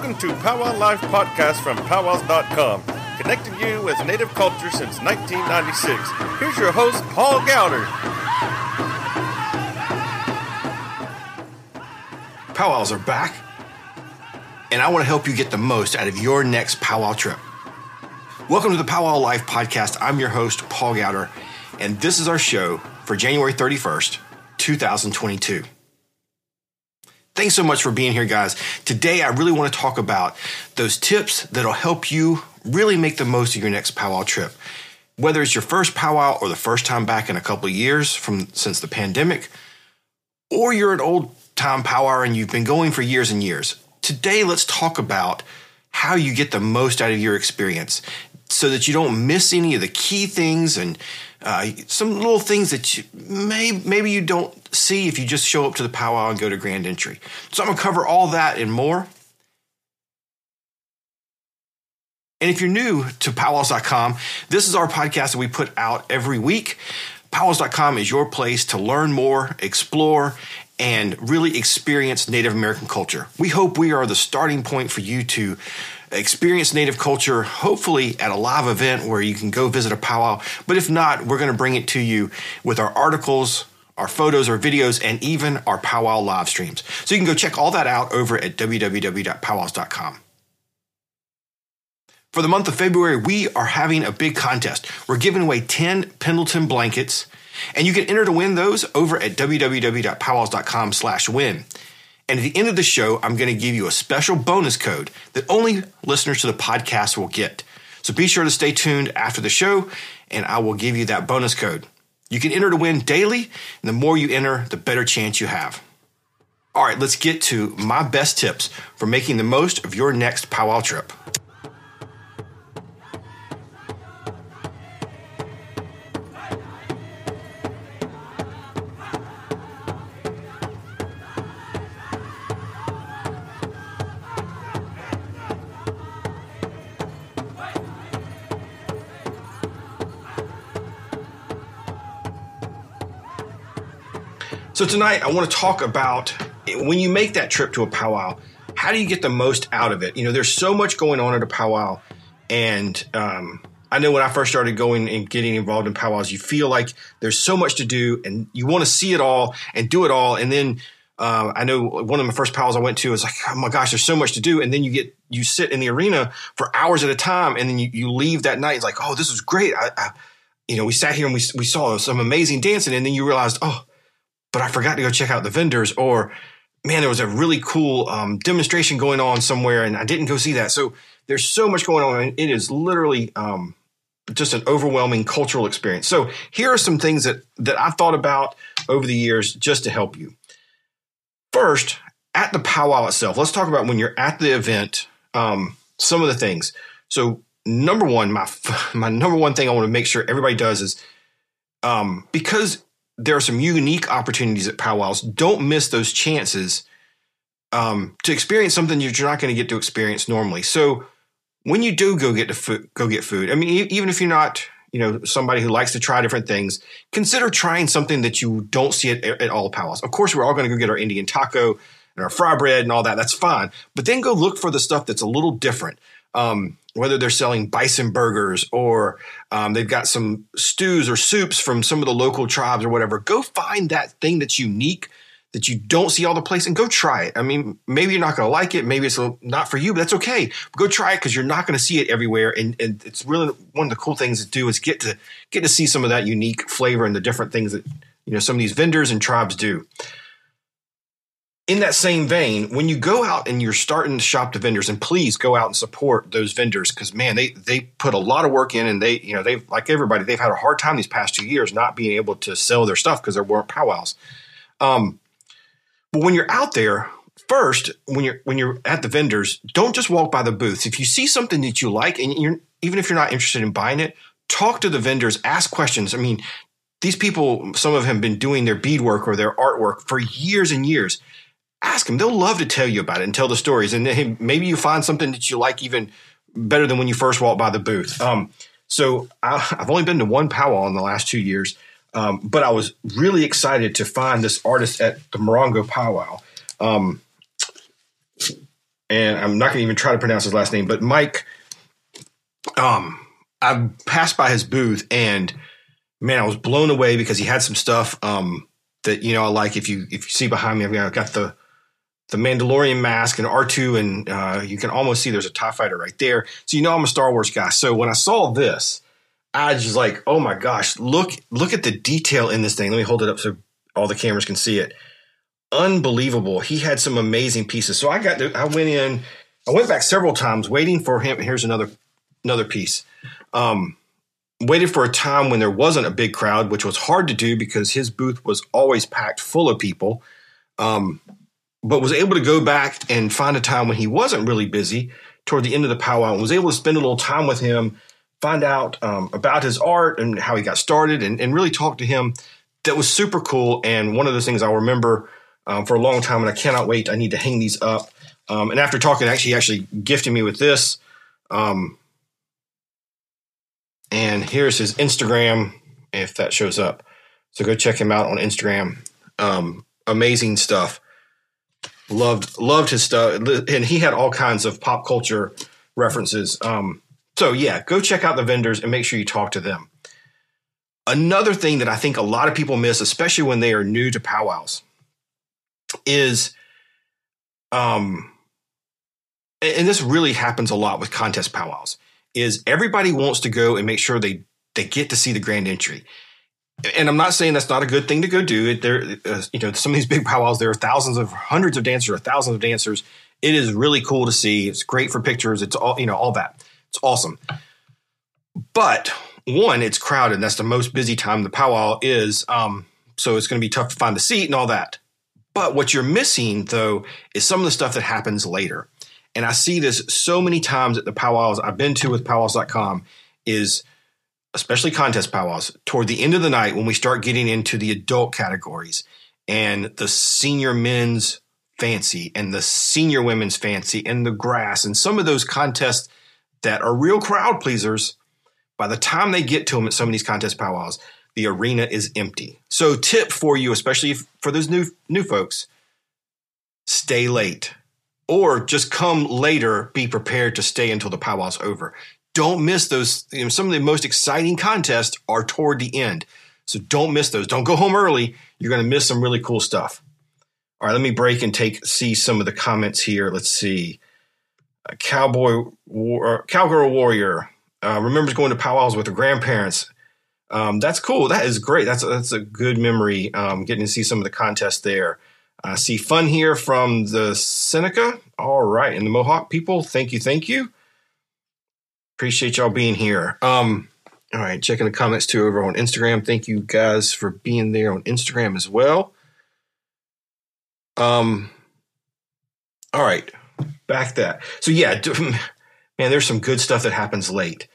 Welcome to Powwow Life Podcast from powwows.com, connecting you with Native culture since 1996. Here's your host, Paul Gowder. Powwows are back, and I want to help you get the most out of your next powwow trip. Welcome to the Powwow Life Podcast. I'm your host, Paul Gowder, and this is our show for January 31st, 2022. Thanks so much for being here, guys. Today, I really want to talk about those tips that'll help you really make the most of your next powwow trip. Whether it's your first powwow or the first time back in a couple of years from since the pandemic, or you're an old time powwow and you've been going for years and years. Today, let's talk about how you get the most out of your experience so that you don't miss any of the key things and uh, some little things that you may, maybe you don't see if you just show up to the powwow and go to grand entry. So I'm going to cover all that and more. And if you're new to powwows.com, this is our podcast that we put out every week. Powwows.com is your place to learn more, explore, and really experience Native American culture. We hope we are the starting point for you to experience Native culture, hopefully at a live event where you can go visit a powwow. But if not, we're going to bring it to you with our articles, our photos, our videos, and even our powwow live streams. So you can go check all that out over at www.powwows.com. For the month of February, we are having a big contest. We're giving away 10 Pendleton blankets, and you can enter to win those over at www.powwows.com slash win. And at the end of the show, I'm going to give you a special bonus code that only listeners to the podcast will get. So be sure to stay tuned after the show, and I will give you that bonus code. You can enter to win daily, and the more you enter, the better chance you have. All right, let's get to my best tips for making the most of your next powwow trip. So tonight I want to talk about when you make that trip to a powwow, how do you get the most out of it? You know, there's so much going on at a powwow, and um, I know when I first started going and getting involved in powwows, you feel like there's so much to do, and you want to see it all and do it all, and then. Uh, I know one of my first powwows I went to was like, oh my gosh, there's so much to do. And then you get, you sit in the arena for hours at a time and then you, you leave that night. It's like, oh, this was great. I, I, you know, we sat here and we, we saw some amazing dancing. And then you realized, oh, but I forgot to go check out the vendors or man, there was a really cool um, demonstration going on somewhere and I didn't go see that. So there's so much going on. And it is literally um, just an overwhelming cultural experience. So here are some things that, that I've thought about over the years just to help you. First, at the powwow itself, let's talk about when you're at the event, um, some of the things. So number one, my, my number one thing I want to make sure everybody does is um, because there are some unique opportunities at powwows. Don't miss those chances um, to experience something that you're not going to get to experience normally. So when you do go get to food, go get food. I mean, even if you're not, you know, somebody who likes to try different things, consider trying something that you don't see at, at all powwows. Of course, we're all going to go get our Indian taco and our fry bread and all that. That's fine, but then go look for the stuff that's a little different. Um, whether they're selling bison burgers or um, they've got some stews or soups from some of the local tribes or whatever. Go find that thing that's unique that you don't see all the place and go try it. I mean, maybe you're not going to like it. Maybe it's not for you, but that's okay. Go try it because you're not going to see it everywhere. And, and it's really one of the cool things to do is get to get to see some of that unique flavor and the different things that you know some of these vendors and tribes do in that same vein, when you go out and you're starting to shop to vendors, and please go out and support those vendors because man, they they put a lot of work in, and they you know they like everybody they've had a hard time these past two years not being able to sell their stuff because there weren't powwows. Um, but when you're out there, first when you're when you're at the vendors, don't just walk by the booths. If you see something that you like, and you're even if you're not interested in buying it, talk to the vendors, ask questions. I mean, these people, some of them have been doing their beadwork or their artwork for years and years ask them. They'll love to tell you about it and tell the stories. And maybe you find something that you like even better than when you first walked by the booth. Um, so I, have only been to one powwow in the last two years, um, but I was really excited to find this artist at the Morongo powwow. Um, and I'm not going to even try to pronounce his last name, but Mike. Um, I passed by his booth and man, I was blown away because he had some stuff um, that you know I like. If you if you see behind me, I've got the the Mandalorian mask and R two, and uh, you can almost see there's a Tie Fighter right there. So you know I'm a Star Wars guy. So when I saw this, I was just like, oh my gosh, look look at the detail in this thing. Let me hold it up so all the cameras can see it. Unbelievable. He had some amazing pieces. So I got to, I went in. I went back several times waiting for him. Here's another another piece. Um, waited for a time when there wasn't a big crowd, which was hard to do because his booth was always packed full of people. Um, but was able to go back and find a time when he wasn't really busy toward the end of the powwow and was able to spend a little time with him, find out um, about his art and how he got started, and, and, really talk to him. That was super cool. And one of those things I'll remember um, for a long time, and I cannot wait. I need to hang these up. Um, and after talking, actually, actually gifted me with this. Um, and here's his Instagram, if that shows up. So go check him out on Instagram. Um, amazing stuff. Loved loved his stuff, and he had all kinds of pop culture references. Um, so yeah, go check out the vendors and make sure you talk to them. Another thing that I think a lot of people miss, especially when they are new to powwows, is um, and this really happens a lot with contest powwows is everybody wants to go and make sure they they get to see the grand entry. And I'm not saying that's not a good thing to go do. There, uh, you know, some of these big powwows, there are thousands of, hundreds of dancers, or thousands of dancers. It is really cool to see. It's great for pictures. It's all, you know, all that. It's awesome. But one, it's crowded. That's the most busy time the powwow is. Um, so it's going to be tough to find a seat and all that. But what you're missing, though, is some of the stuff that happens later and I see this so many times at the powwows I've been to with powwows.com is especially contest powwows toward the end of the night when we start getting into the adult categories and the senior men's fancy and the senior women's fancy and the grass and some of those contests that are real crowd pleasers by the time they get to them at some of these contest powwows the arena is empty so tip for you especially for those new new folks stay late or just come later, be prepared to stay until the powwow's over. Don't miss those. You know, some of the most exciting contests are toward the end. So don't miss those. Don't go home early. You're going to miss some really cool stuff. All right, let me break and take see some of the comments here. Let's see. A cowboy, war, cowgirl warrior uh, remembers going to powwows with her grandparents. Um, that's cool. That is great. That's a, that's a good memory. Um, getting to see some of the contests there. I see fun here from the Seneca. All right. And the Mohawk people, thank you. Thank you. Appreciate y'all being here. Um, all right. Checking the comments too over on Instagram. Thank you guys for being there on Instagram as well. Um, all right. Back that. So, yeah, man, there's some good stuff that happens late.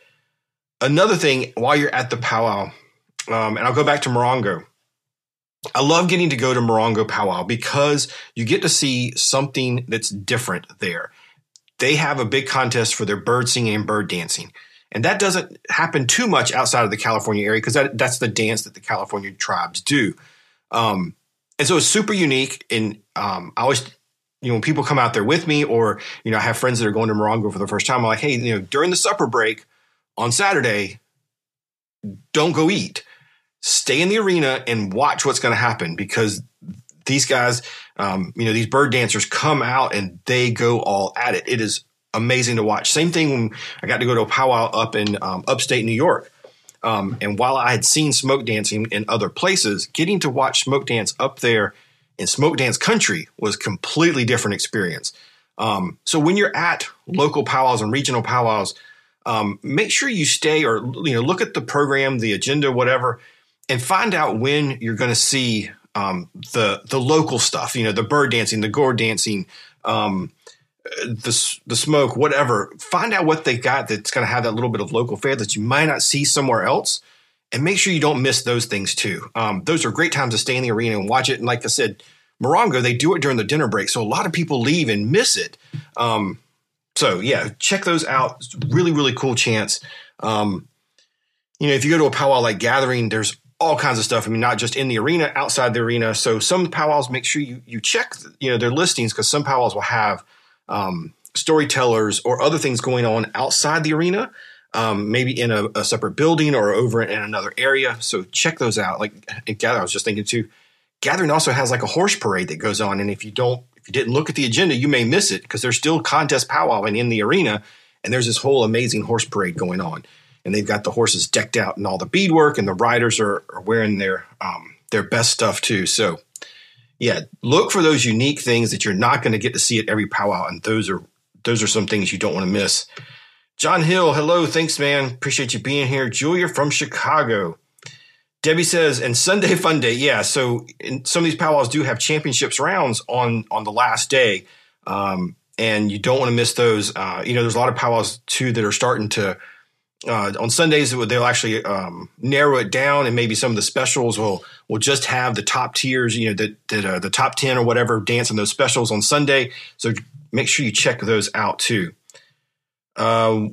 Another thing while you're at the powwow, um, and I'll go back to Morongo I love getting to go to Morongo Powwow because you get to see something that's different there. They have a big contest for their bird singing and bird dancing. And that doesn't happen too much outside of the California area because that, that's the dance that the California tribes do. Um, and so it's super unique. And um, I always, you know, when people come out there with me or, you know, I have friends that are going to Morongo for the first time, I'm like, hey, you know, during the supper break on Saturday, don't go eat stay in the arena and watch what's going to happen because these guys, um, you know, these bird dancers come out and they go all at it. It is amazing to watch. Same thing when I got to go to a powwow up in um, upstate New York. Um, and while I had seen smoke dancing in other places, getting to watch smoke dance up there in smoke dance country was completely different experience. Um, so when you're at local powwows and regional powwows, um, make sure you stay or you know look at the program, the agenda, whatever, and find out when you're going to see um, the the local stuff. You know, the bird dancing, the gourd dancing, um, the the smoke, whatever. Find out what they got that's going to have that little bit of local fare that you might not see somewhere else, and make sure you don't miss those things too. Um, those are great times to stay in the arena and watch it. And like I said, Morongo, they do it during the dinner break, so a lot of people leave and miss it. Um, so yeah, check those out. It's really really cool chance. Um, you know, if you go to a powwow like Gathering, there's all kinds of stuff. I mean, not just in the arena, outside the arena. So some powwows make sure you you check you know their listings because some powwows will have um, storytellers or other things going on outside the arena, um, maybe in a, a, separate building or over in another area. So check those out. Like Gather, I was just thinking too. Gathering also has like a horse parade that goes on, and if you don't, if you didn't look at the agenda, you may miss it because there's still contest powwowing in the arena, and there's this whole amazing horse parade going on, and they've got the horses decked out in all the beadwork, and the riders are, are wearing their um, their best stuff too. So yeah, look for those unique things that you're not going to get to see at every powwow, and those are those are some things you don't want to miss. John Hill, hello, thanks, man. Appreciate you being here. Julia from Chicago. Debbie says, and Sunday Fun Day, yeah. So some of these powwows do have championships rounds on on the last day, um, and you don't want to miss those. Uh, you know, there's a lot of powwows too that are starting to uh, on Sundays they'll actually um, narrow it down, and maybe some of the specials will will just have the top tiers, you know, that, that uh, the top ten or whatever dance in those specials on Sunday. So make sure you check those out too. Uh,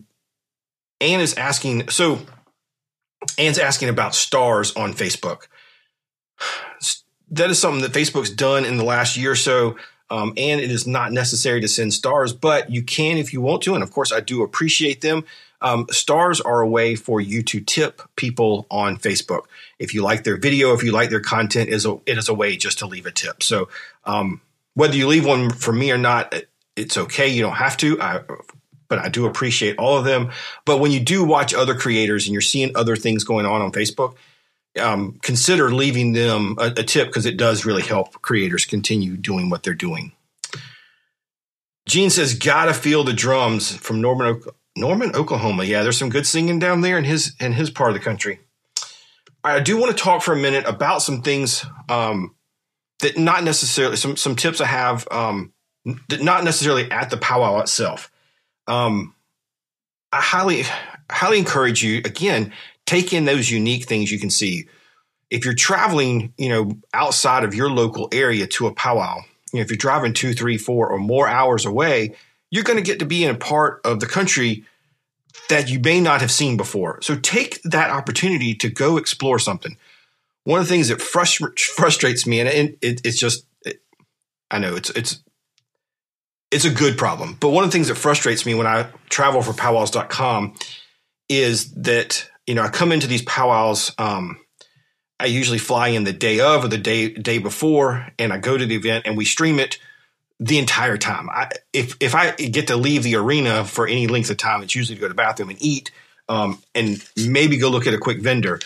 Anne is asking, so Anne's asking about stars on Facebook. That is something that Facebook's done in the last year or so. Um, and it is not necessary to send stars, but you can if you want to. And of course, I do appreciate them. Um, stars are a way for you to tip people on Facebook. If you like their video, if you like their content, is it is a way just to leave a tip. So um, whether you leave one for me or not, it's okay. You don't have to. I, but I do appreciate all of them. But when you do watch other creators and you're seeing other things going on on Facebook, um, consider leaving them a, a tip because it does really help creators continue doing what they're doing. Gene says, "Gotta feel the drums from Norman, Norman, Oklahoma. Yeah, there's some good singing down there in his in his part of the country. I do want to talk for a minute about some things um, that not necessarily some some tips I have um, not necessarily at the powwow itself. Um, I highly highly encourage you again take in those unique things you can see. If you're traveling, you know, outside of your local area to a powwow, you know, if you're driving two, three, four, or more hours away, you're going to get to be in a part of the country that you may not have seen before. So take that opportunity to go explore something. One of the things that frust- frustrates me, and it, it, it's just, it, I know it's it's it's a good problem, but one of the things that frustrates me when I travel for powwows.com is that you know I come into these powwows. Um, I usually fly in the day of or the day day before, and I go to the event and we stream it the entire time. I, if if I get to leave the arena for any length of time, it's usually to go to the bathroom and eat, um, and maybe go look at a quick vendor.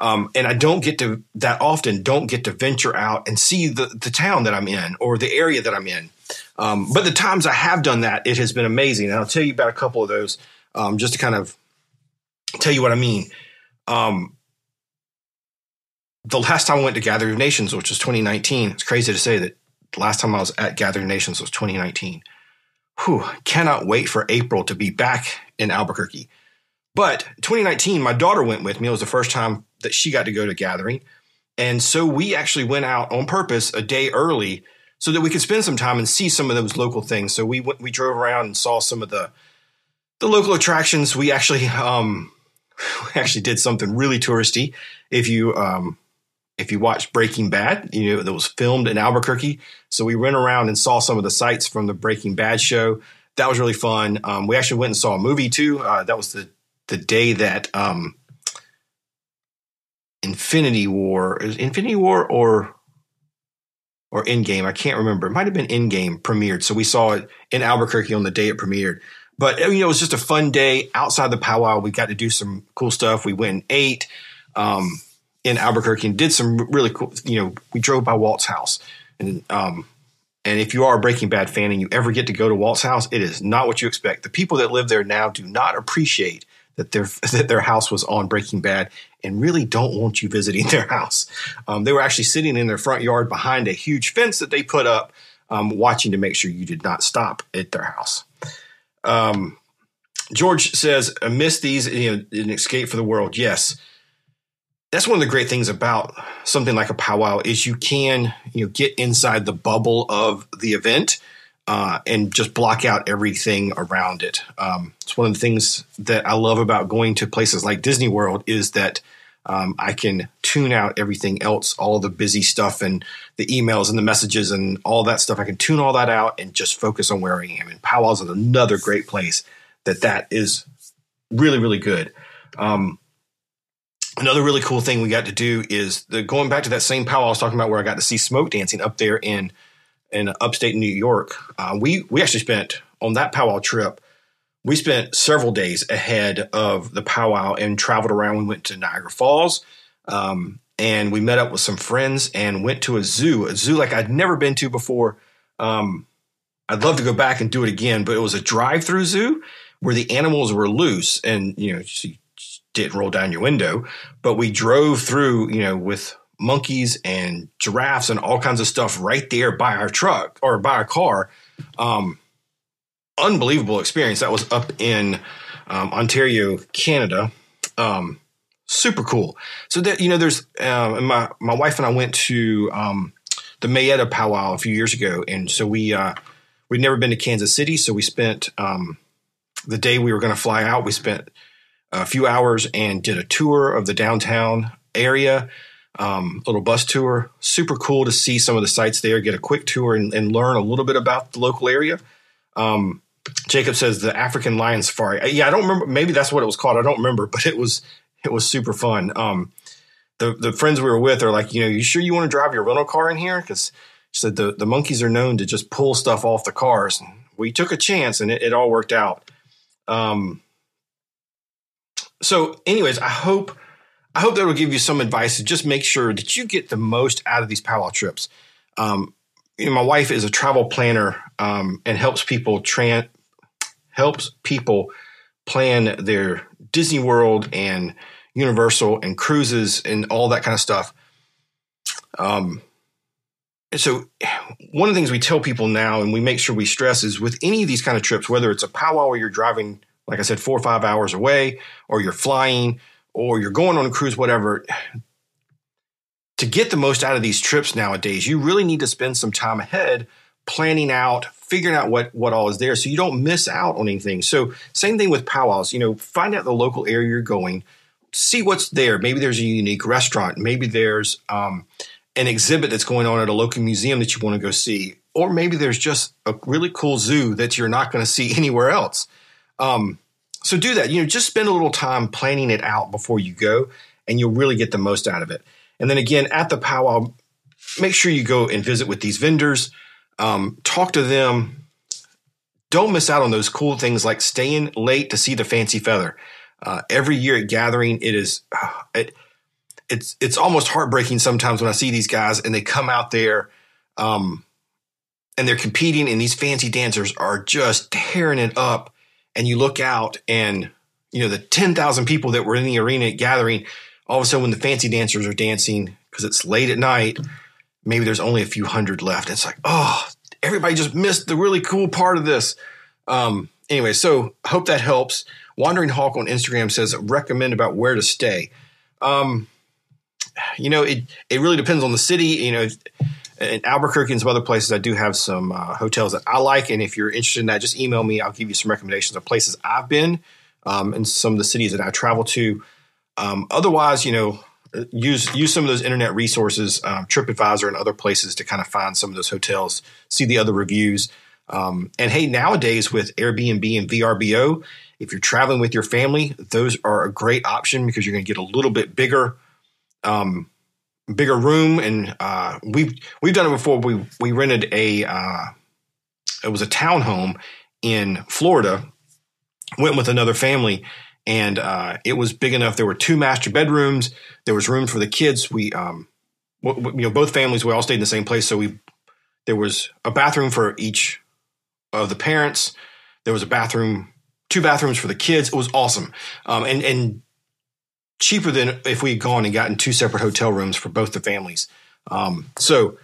Um, and I don't get to that often. Don't get to venture out and see the the town that I'm in or the area that I'm in. Um, but the times I have done that, it has been amazing. And I'll tell you about a couple of those um, just to kind of tell you what I mean. Um, the last time I went to Gathering of Nations, which was 2019, it's crazy to say that last time I was at Gathering Nations was 2019. Whew, cannot wait for April to be back in Albuquerque. But 2019, my daughter went with me. It was the first time that she got to go to Gathering. And so we actually went out on purpose a day early so that we could spend some time and see some of those local things. So we we drove around and saw some of the the local attractions. We actually um, we actually did something really touristy. If you um, if you watched Breaking Bad, you know that was filmed in Albuquerque. So we went around and saw some of the sites from the Breaking Bad show. That was really fun. Um, we actually went and saw a movie too. Uh, that was the the day that um, Infinity War is Infinity War or or Endgame. I can't remember. It might have been Endgame premiered. So we saw it in Albuquerque on the day it premiered. But you know, it was just a fun day outside the powwow. We got to do some cool stuff. We went and ate. Um, in Albuquerque and did some really cool. You know, we drove by Walt's house, and um, and if you are a Breaking Bad fan and you ever get to go to Walt's house, it is not what you expect. The people that live there now do not appreciate that their that their house was on Breaking Bad and really don't want you visiting their house. Um, they were actually sitting in their front yard behind a huge fence that they put up, um, watching to make sure you did not stop at their house. Um, George says, "I miss these. You know, an escape for the world." Yes, that's one of the great things about something like a powwow is you can you know get inside the bubble of the event uh, and just block out everything around it. Um, it's one of the things that I love about going to places like Disney World is that um, I can tune out everything else, all the busy stuff and the emails and the messages and all that stuff. I can tune all that out and just focus on where I am. And powwows is another great place that that is really, really good. Um, another really cool thing we got to do is the, going back to that same powwow I was talking about where I got to see smoke dancing up there in in upstate New York. Uh, we we actually spent on that powwow trip. We spent several days ahead of the powwow and traveled around. We went to Niagara Falls, um, and we met up with some friends and went to a zoo, a zoo like I'd never been to before. Um, I'd love to go back and do it again, but it was a drive-through zoo where the animals were loose, and you know, you didn't roll down your window, but we drove through, you know, with monkeys and giraffes and all kinds of stuff right there by our truck or by our car. Um, unbelievable experience. That was up in um, Ontario, Canada. Um, super cool. So that you know, there's uh, my my wife and I went to um, the Mayetta powwow a few years ago, and so we uh, we'd never been to Kansas City, so we spent um, the day we were going to fly out. We spent a few hours and did a tour of the downtown area um, little bus tour. Super cool to see some of the sites there, get a quick tour and, and learn a little bit about the local area. Um, Jacob says the African Lion Safari. Uh, yeah, I don't remember. Maybe that's what it was called. I don't remember, but it was it was super fun. Um, the the friends we were with are like, you know, you sure you want to drive your rental car in here? Because she said the the monkeys are known to just pull stuff off the cars. We took a chance, and it, it all worked out. Um, so, anyways, I hope I hope that will give you some advice to just make sure that you get the most out of these powwow trips. Um, you know, my wife is a travel planner um, and helps people tran- helps people plan their Disney World and Universal and cruises and all that kind of stuff. Um, so, one of the things we tell people now, and we make sure we stress, is with any of these kind of trips, whether it's a powwow where you're driving, like I said, four or five hours away, or you're flying, or you're going on a cruise, whatever, to get the most out of these trips nowadays, you really need to spend some time ahead planning out, figuring out what what all is there so you don't miss out on anything. So same thing with powwows, you know, find out the local area you're going, see what's there. Maybe there's a unique restaurant, maybe there's um, an exhibit that's going on at a local museum that you want to go see, or maybe there's just a really cool zoo that you're not going to see anywhere else. Um, so do that. You know, just spend a little time planning it out before you go, and you'll really get the most out of it. And then again, at the powwow, make sure you go and visit with these vendors, um, talk to them. Don't miss out on those cool things like staying late to see the fancy feather. Uh, every year at gathering, it is uh, it, it's it's almost heartbreaking sometimes when I see these guys and they come out there. Um, and they're competing, and these fancy dancers are just tearing it up and you look out and you know the 10,000 people that were in the arena gathering all of a sudden when the fancy dancers are dancing because it's late at night maybe there's only a few hundred left. It's like oh everybody just missed the really cool part of this. Um anyway so hope that helps. Wandering hawk on instagram says recommend about where to stay. Um you know it it really depends on the city. You know in Albuquerque and some other places, I do have some uh, hotels that I like. And if you're interested in that, just email me. I'll give you some recommendations of places I've been um, and some of the cities that I travel to. Um, otherwise, you know, use use some of those internet resources, um, TripAdvisor and other places to kind of find some of those hotels, see the other reviews. Um, and hey, nowadays with Airbnb and VRBO, if you're traveling with your family, those are a great option because you're going to get a little bit bigger um, bigger room, and uh, we've we've done it before. We we rented a uh, it was a townhome in Florida. Went with another family, and uh, it was big enough. There were two master bedrooms. There was room for the kids. We um, w- w- you know both families. We all stayed in the same place, so we there was a bathroom for each of the parents. There was a bathroom, two bathrooms for the kids. It was awesome, um, and and cheaper than if we had gone and gotten two separate hotel rooms for both the families. Um, so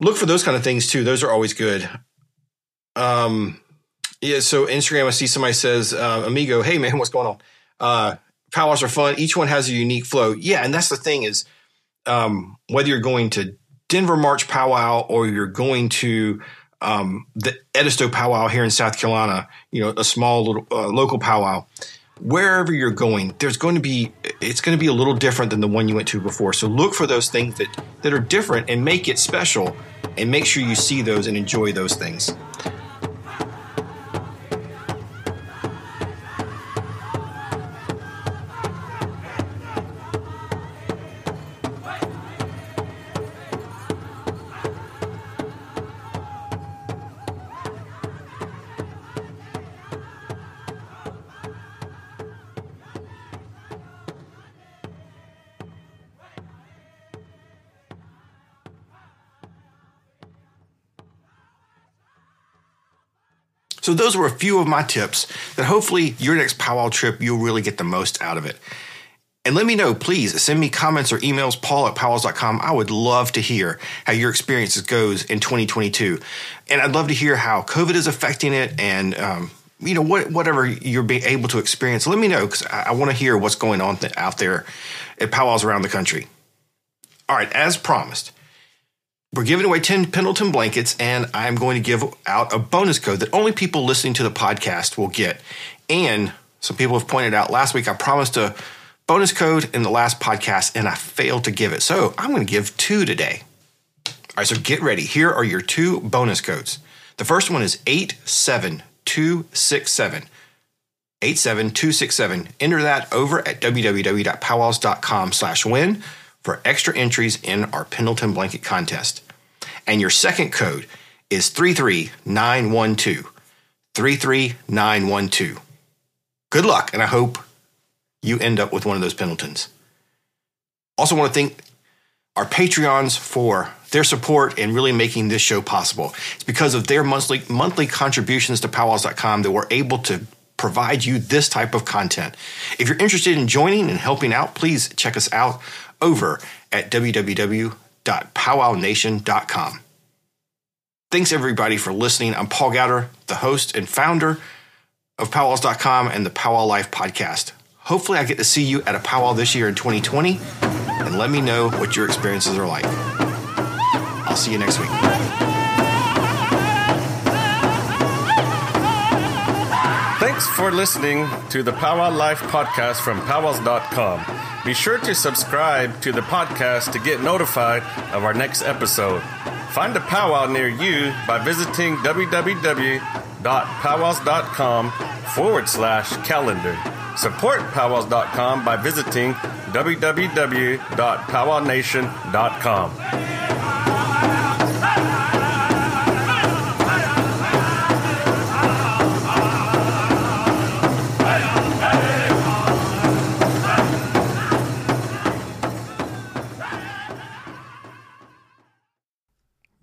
look for those kind of things too. Those are always good. Um, yeah. So Instagram, I see somebody says, uh, "Amigo, hey man, what's going on?" Uh, powwows are fun. Each one has a unique flow. Yeah, and that's the thing is, um, whether you're going to Denver March Powwow or you're going to um, the Edisto Powwow here in South Carolina, you know, a small little uh, local powwow wherever you're going, there's going to be it's going to be a little different than the one you went to before. So look for those things that that are different and make it special and make sure you see those and enjoy those things. So those were a few of my tips that hopefully your next powwow trip, you'll really get the most out of it. And let me know, please send me comments or emails, paul at powwows.com. I would love to hear how your experiences goes in 2022. And I'd love to hear how COVID is affecting it and, um, you know, what, whatever you're being able to experience. Let me know because I, I want to hear what's going on th- out there at powwows around the country. All right, as promised, we're giving away 10 Pendleton blankets, and I'm going to give out a bonus code that only people listening to the podcast will get. And some people have pointed out last week I promised a bonus code in the last podcast and I failed to give it. So I'm going to give two today. All right, so get ready. Here are your two bonus codes. The first one is 87267. 87267. Enter that over at www.powwows.com slash win for extra entries in our Pendleton Blanket Contest. And your second code is 33912. 33912. Good luck, and I hope you end up with one of those Pendletons. Also, want to thank our Patreons for their support and really making this show possible. It's because of their monthly monthly contributions to powwows.com that we're able to provide you this type of content. If you're interested in joining and helping out, please check us out over at www.powwownation.com. Thanks everybody for listening. I'm Paul Gowder, the host and founder of powwows.com and the Powwow Life podcast. Hopefully, I get to see you at a powwow this year in 2020 and let me know what your experiences are like. I'll see you next week. Thanks for listening to the Powwow Life podcast from powwows.com. Be sure to subscribe to the podcast to get notified of our next episode. Find a powwow near you by visiting www.powwows.com forward slash calendar. Support powwows.com by visiting www.powwownation.com.